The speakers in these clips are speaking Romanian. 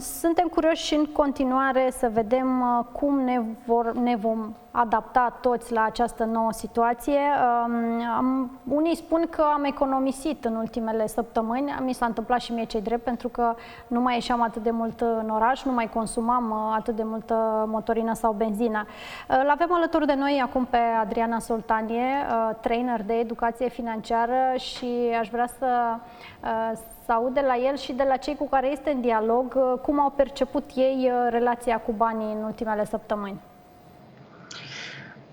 Suntem curioși în continuare să vedem uh, cum ne, vor, ne vom adapta toți la această nouă situație. Um, unii spun că am economisit în ultimele săptămâni, mi s-a întâmplat și mie cei drept, pentru că nu mai ieșeam atât de mult în oraș, nu mai consumam uh, atât de multă motorină sau benzină. Uh, l-avem alături de noi acum pe Adriana Soltanie, trainer de educație financiară și aș vrea să să aud de la el și de la cei cu care este în dialog uh, cum au perceput ei uh, relația cu banii în ultimele săptămâni.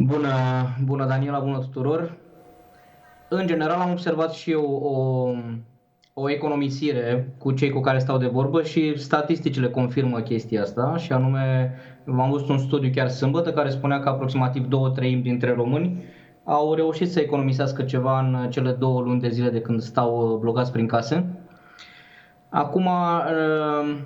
Bună, bună Daniela, bună tuturor! În general am observat și eu o, o economisire cu cei cu care stau de vorbă și statisticile confirmă chestia asta și anume am văzut un studiu chiar sâmbătă care spunea că aproximativ 2 treimi dintre români au reușit să economisească ceva în cele două luni de zile de când stau blocați prin case. Acum, uh,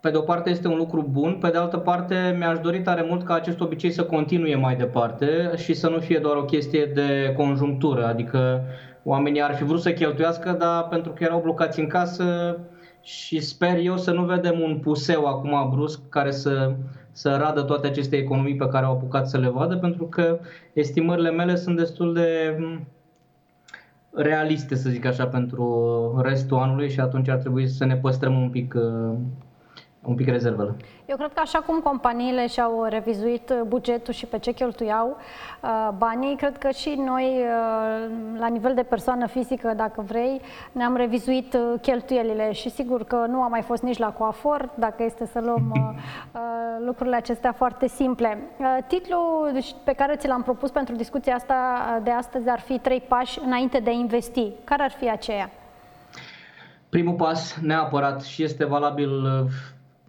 pe de o parte este un lucru bun, pe de altă parte mi-aș dori tare mult ca acest obicei să continue mai departe și să nu fie doar o chestie de conjunctură, adică oamenii ar fi vrut să cheltuiască, dar pentru că erau blocați în casă și sper eu să nu vedem un puseu acum brusc care să, să radă toate aceste economii pe care au apucat să le vadă, pentru că estimările mele sunt destul de realiste, să zic așa, pentru restul anului și atunci ar trebui să ne păstrăm un pic uh, un pic rezervele. Eu cred că așa cum companiile și-au revizuit bugetul și pe ce cheltuiau uh, banii, cred că și noi, uh, la nivel de persoană fizică, dacă vrei, ne-am revizuit uh, cheltuielile și sigur că nu a mai fost nici la coafor, dacă este să luăm lucrurile acestea foarte simple. Titlul deci, pe care ți l-am propus pentru discuția asta de astăzi ar fi trei pași înainte de a investi. Care ar fi aceea? Primul pas, neapărat, și este valabil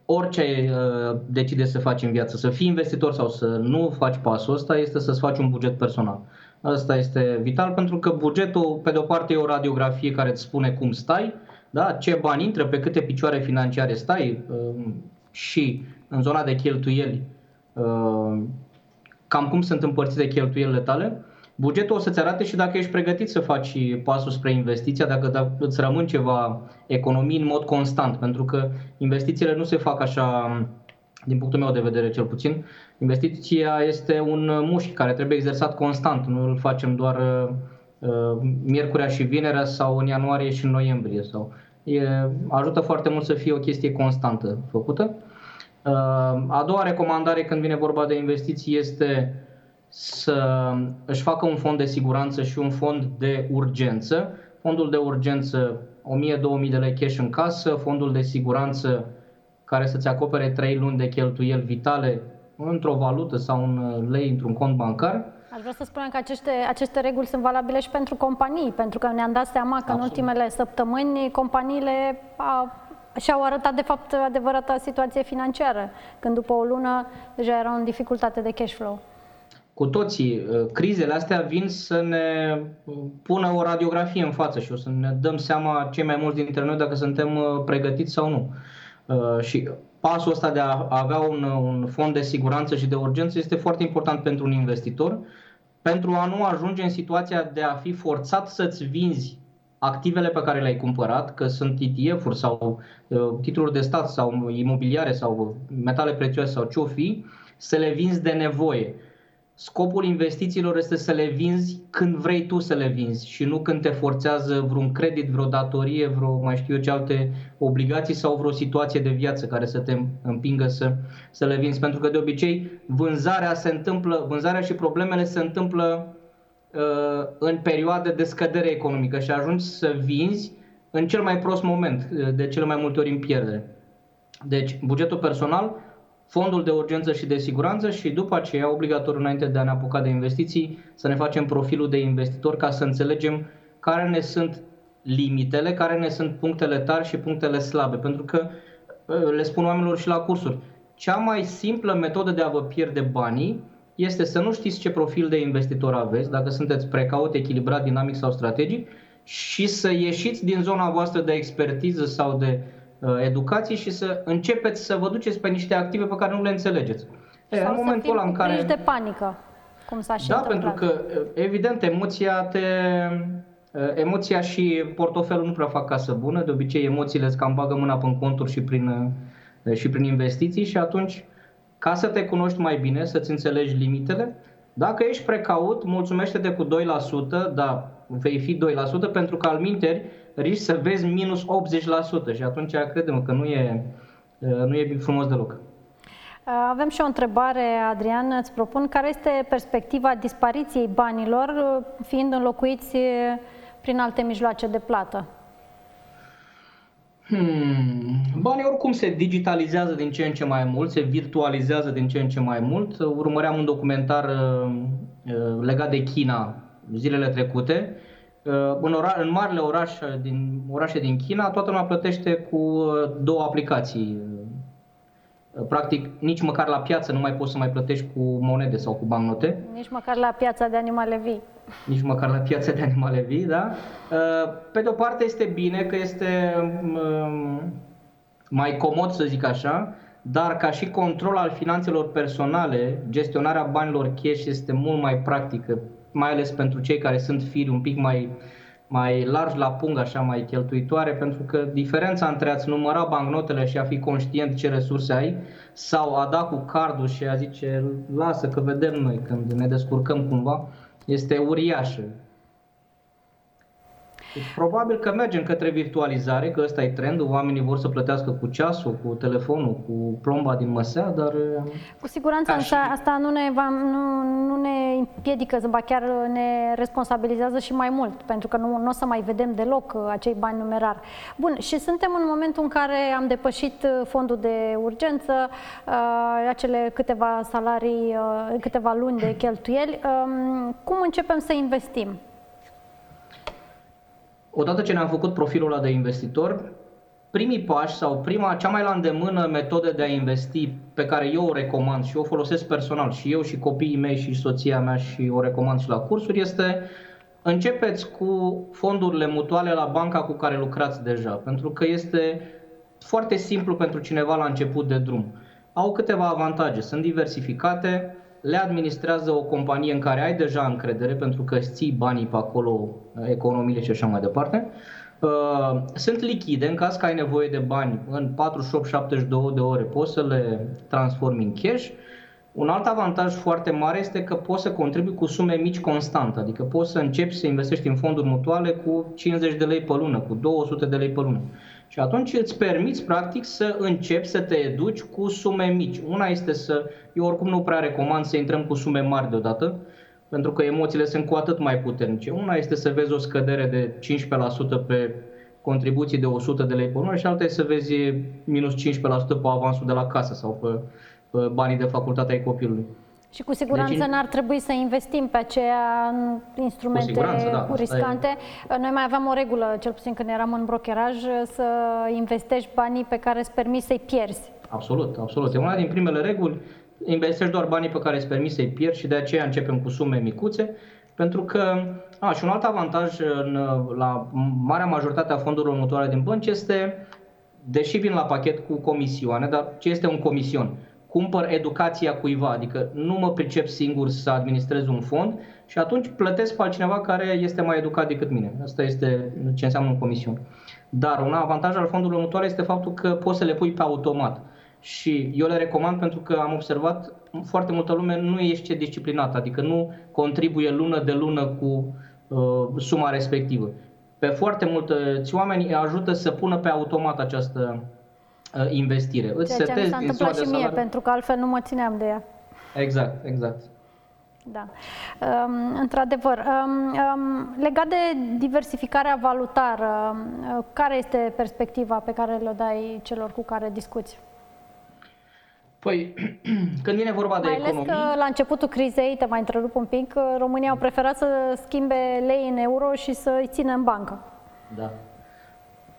orice uh, decide să faci în viață, să fii investitor sau să nu faci pasul ăsta, este să-ți faci un buget personal. Asta este vital pentru că bugetul, pe de o parte, e o radiografie care îți spune cum stai, da? ce bani intră, pe câte picioare financiare stai uh, și în zona de cheltuieli, uh, cam cum sunt împărțite cheltuielile tale bugetul o să-ți arate și dacă ești pregătit să faci pasul spre investiția, dacă îți rămân ceva economii în mod constant, pentru că investițiile nu se fac așa, din punctul meu de vedere cel puțin. Investiția este un mușchi care trebuie exersat constant, nu îl facem doar uh, miercurea și vinerea sau în ianuarie și în noiembrie. Sau, e, ajută foarte mult să fie o chestie constantă făcută. Uh, a doua recomandare când vine vorba de investiții este să își facă un fond de siguranță și un fond de urgență. Fondul de urgență 1000-2000 de lei cash în casă, fondul de siguranță care să-ți acopere 3 luni de cheltuieli vitale într-o valută sau un lei într-un cont bancar. Aș vrea să spunem că aceste, aceste reguli sunt valabile și pentru companii, pentru că ne-am dat seama că Absolut. în ultimele săptămâni companiile a, și-au arătat de fapt adevărata situație financiară, când după o lună deja erau în dificultate de cash flow cu toții, uh, crizele astea vin să ne uh, pună o radiografie în față și o să ne dăm seama cei mai mulți dintre noi dacă suntem uh, pregătiți sau nu. Și pasul ăsta de a avea un, un fond de siguranță și de urgență este foarte important pentru un investitor, pentru a nu ajunge în situația de a fi forțat să-ți vinzi activele pe care le-ai cumpărat, că sunt ETF-uri sau titluri de stat sau imobiliare sau metale prețioase sau ce-o fi, să le vinzi de nevoie Scopul investițiilor este să le vinzi când vrei tu să le vinzi și nu când te forțează vreun credit, vreo datorie, vreo mai știu eu ce alte obligații sau vreo situație de viață care să te împingă să, să le vinzi. Pentru că de obicei vânzarea se întâmplă, vânzarea și problemele se întâmplă uh, în perioade de scădere economică și ajungi să vinzi în cel mai prost moment, uh, de cele mai multe ori în pierdere. Deci, bugetul personal fondul de urgență și de siguranță și după aceea, obligatoriu înainte de a ne apuca de investiții, să ne facem profilul de investitor ca să înțelegem care ne sunt limitele, care ne sunt punctele tari și punctele slabe. Pentru că ă, le spun oamenilor și la cursuri, cea mai simplă metodă de a vă pierde banii este să nu știți ce profil de investitor aveți, dacă sunteți precaut, echilibrat, dinamic sau strategic, și să ieșiți din zona voastră de expertiză sau de Uh, educație și să începeți să vă duceți pe niște active pe care nu le înțelegeți. E, în momentul ăla în care... de panică, cum s-a și Da, întâmplat. pentru că, uh, evident, emoția te, Emoția și portofelul nu prea fac casă bună, de obicei emoțiile îți cam bagă mâna pe conturi și prin, și prin investiții și atunci ca să te cunoști mai bine, să-ți înțelegi limitele, dacă ești precaut, mulțumește-te cu 2%, da, vei fi 2%, pentru că al minteri riști să vezi minus 80% și atunci credem că nu e, nu e frumos deloc. Avem și o întrebare, Adrian, îți propun, care este perspectiva dispariției banilor fiind înlocuiți prin alte mijloace de plată? Hmm. Banii oricum se digitalizează din ce în ce mai mult, se virtualizează din ce în ce mai mult. Urmăream un documentar uh, uh, legat de China zilele trecute. Uh, în, ora- în marile orașe din, orașe din China, toată lumea plătește cu două aplicații. Practic, nici măcar la piață nu mai poți să mai plătești cu monede sau cu bancnote. Nici măcar la piața de animale vii nici măcar la piața de animale vii, da? Uh, pe de o parte este bine că este um, mai comod, să zic așa, dar ca și control al finanțelor personale, gestionarea banilor cash este mult mai practică, mai ales pentru cei care sunt firi un pic mai, mai largi la pung, așa, mai cheltuitoare, pentru că diferența între a-ți număra bancnotele și a fi conștient ce resurse ai, sau a da cu cardul și a zice, lasă că vedem noi când ne descurcăm cumva, este uriașă. Deci, probabil că mergem către virtualizare, că ăsta e trendul, oamenii vor să plătească cu ceasul, cu telefonul, cu plomba din măsea, dar... Cu siguranță însă și... asta nu ne, va, nu, nu ne împiedică, ba chiar ne responsabilizează și mai mult, pentru că nu, nu o să mai vedem deloc uh, acei bani numerar. Bun, și suntem în momentul în care am depășit uh, fondul de urgență, uh, acele câteva salarii, uh, câteva luni de cheltuieli. Uh, cum începem să investim? Odată ce ne-am făcut profilul ăla de investitor, primii pași sau prima, cea mai la îndemână metodă de a investi pe care eu o recomand și o folosesc personal și eu și copiii mei și soția mea și o recomand și la cursuri este începeți cu fondurile mutuale la banca cu care lucrați deja, pentru că este foarte simplu pentru cineva la început de drum. Au câteva avantaje, sunt diversificate, le administrează o companie în care ai deja încredere pentru că îți ții banii pe acolo, economiile și așa mai departe. Uh, sunt lichide, în caz că ai nevoie de bani în 48-72 de ore poți să le transformi în cash. Un alt avantaj foarte mare este că poți să contribui cu sume mici constant, adică poți să începi să investești în fonduri mutuale cu 50 de lei pe lună, cu 200 de lei pe lună. Și atunci îți permiți, practic, să începi să te educi cu sume mici. Una este să, eu oricum nu prea recomand să intrăm cu sume mari deodată, pentru că emoțiile sunt cu atât mai puternice. Una este să vezi o scădere de 15% pe contribuții de 100 de lei pe lună și alta este să vezi minus 15% pe avansul de la casă sau pe, pe banii de facultate ai copilului. Și cu siguranță deci, n-ar trebui să investim pe aceea instrumente da, riscante. Noi mai aveam o regulă, cel puțin când eram în brokeraj, să investești banii pe care îți permis să-i pierzi. Absolut, absolut. E una din primele reguli. Investești doar banii pe care îți permis să-i pierzi și de aceea începem cu sume micuțe. Pentru că, a, și un alt avantaj în, la marea majoritate a fondurilor mutuale din bănci este, deși vin la pachet cu comisioane, dar ce este un comision? Cumpăr educația cuiva, adică nu mă pricep singur să administrez un fond și atunci plătesc pe altcineva care este mai educat decât mine. Asta este ce înseamnă un comision. Dar un avantaj al fondurilor mutuale este faptul că poți să le pui pe automat. Și eu le recomand pentru că am observat foarte multă lume nu ești disciplinată, adică nu contribuie lună de lună cu uh, suma respectivă. Pe foarte mulți oameni ajută să pună pe automat această Uh, investire. Îți Ceea ce mi s-a întâmplat și mie, salariu. pentru că altfel nu mă țineam de ea. Exact, exact. Da. Um, într-adevăr, um, um, legat de diversificarea valutară, uh, care este perspectiva pe care le dai celor cu care discuți? Păi, când vine vorba de mai economie... ales că la începutul crizei, te mai întrerup un pic, România au preferat să schimbe lei în euro și să îi țină în bancă. Da.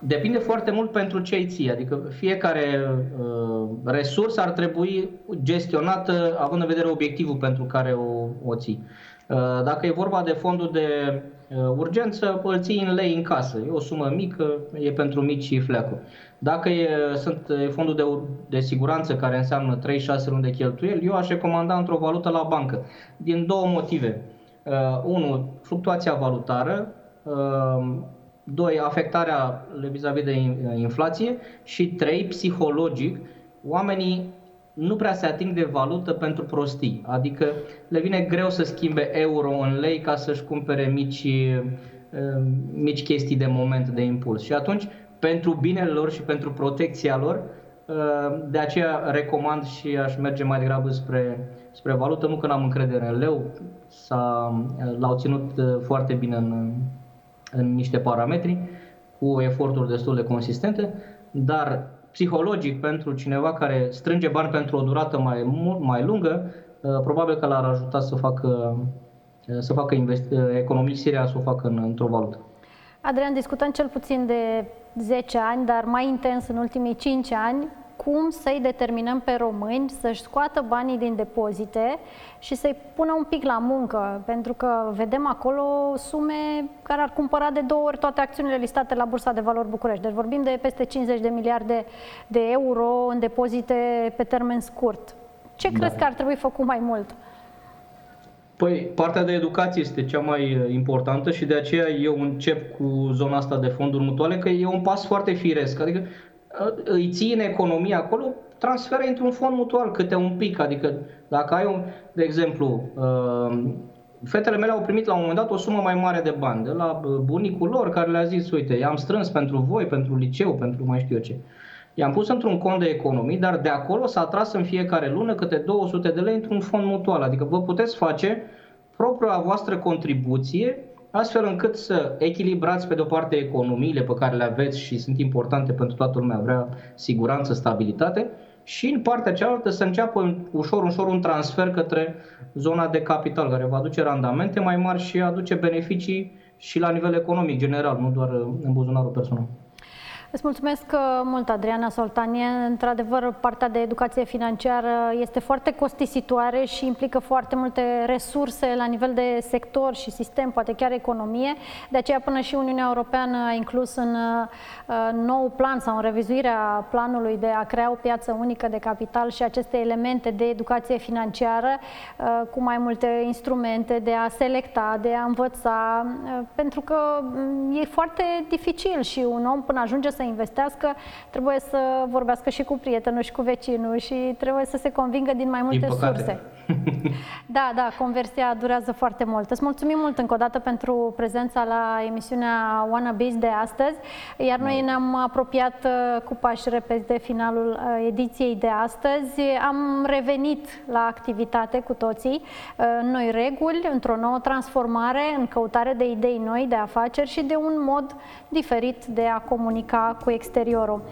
Depinde foarte mult pentru ce îi ții, adică fiecare uh, resursă ar trebui gestionată având în vedere obiectivul pentru care o, o ții. Uh, dacă e vorba de fondul de uh, urgență, îl ții în lei în casă. E o sumă mică, e pentru mici și fleacuri. Dacă e, sunt e fondul de, de siguranță care înseamnă 3-6 luni de cheltuieli, eu aș recomanda într-o valută la bancă. Din două motive. Uh, unu, fluctuația valutară Doi, afectarea vis-a-vis de inflație. Și trei, psihologic, oamenii nu prea se ating de valută pentru prostii, adică le vine greu să schimbe euro în lei ca să-și cumpere mici, mici chestii de moment, de impuls. Și atunci, pentru binele lor și pentru protecția lor, de aceea recomand și aș merge mai degrabă spre, spre valută, nu că n-am încredere în leu, s-a, l-au ținut foarte bine în, în niște parametri, cu eforturi destul de consistente, dar psihologic pentru cineva care strânge bani pentru o durată mai, mai lungă, uh, probabil că l-ar ajuta să facă, uh, să facă investi- uh, economisirea, să o facă în, într-o valută. Adrian, discutăm cel puțin de 10 ani, dar mai intens în ultimii 5 ani, cum să-i determinăm pe români să-și scoată banii din depozite și să-i pună un pic la muncă, pentru că vedem acolo sume care ar cumpăra de două ori toate acțiunile listate la Bursa de Valori București. Deci vorbim de peste 50 de miliarde de euro în depozite pe termen scurt. Ce da. crezi că ar trebui făcut mai mult? Păi, partea de educație este cea mai uh, importantă și de aceea eu încep cu zona asta de fonduri mutuale, că e un pas foarte firesc. Adică îi ții în economie acolo, transferă într-un fond mutual câte un pic. Adică dacă ai, un, de exemplu, uh, fetele mele au primit la un moment dat o sumă mai mare de bani de la uh, bunicul lor care le-a zis, uite, i-am strâns pentru voi, pentru liceu, pentru mai știu eu ce. I-am pus într-un cont de economii, dar de acolo s-a tras în fiecare lună câte 200 de lei într-un fond mutual. Adică vă puteți face propria voastră contribuție astfel încât să echilibrați pe de-o parte economiile pe care le aveți și sunt importante pentru toată lumea, vrea siguranță, stabilitate, și în partea cealaltă să înceapă ușor, ușor un transfer către zona de capital, care va aduce randamente mai mari și aduce beneficii și la nivel economic general, nu doar în buzunarul personal. Îți mulțumesc uh, mult, Adriana Soltanie. Într-adevăr, partea de educație financiară este foarte costisitoare și implică foarte multe resurse la nivel de sector și sistem, poate chiar economie. De aceea, până și Uniunea Europeană a inclus în uh, nou plan sau în revizuirea planului de a crea o piață unică de capital și aceste elemente de educație financiară uh, cu mai multe instrumente de a selecta, de a învăța, pentru că mm, e foarte dificil și un om până ajunge să investească, trebuie să vorbească și cu prietenul și cu vecinul și trebuie să se convingă din mai multe din surse. Da, da, conversia durează foarte mult. Îți mulțumim mult încă o dată pentru prezența la emisiunea Wannabes de astăzi, iar noi ne-am apropiat uh, cu pași repezi de finalul uh, ediției de astăzi. Am revenit la activitate cu toții, uh, noi reguli, într-o nouă transformare, în căutare de idei noi, de afaceri și de un mod diferit de a comunica cu exteriorul.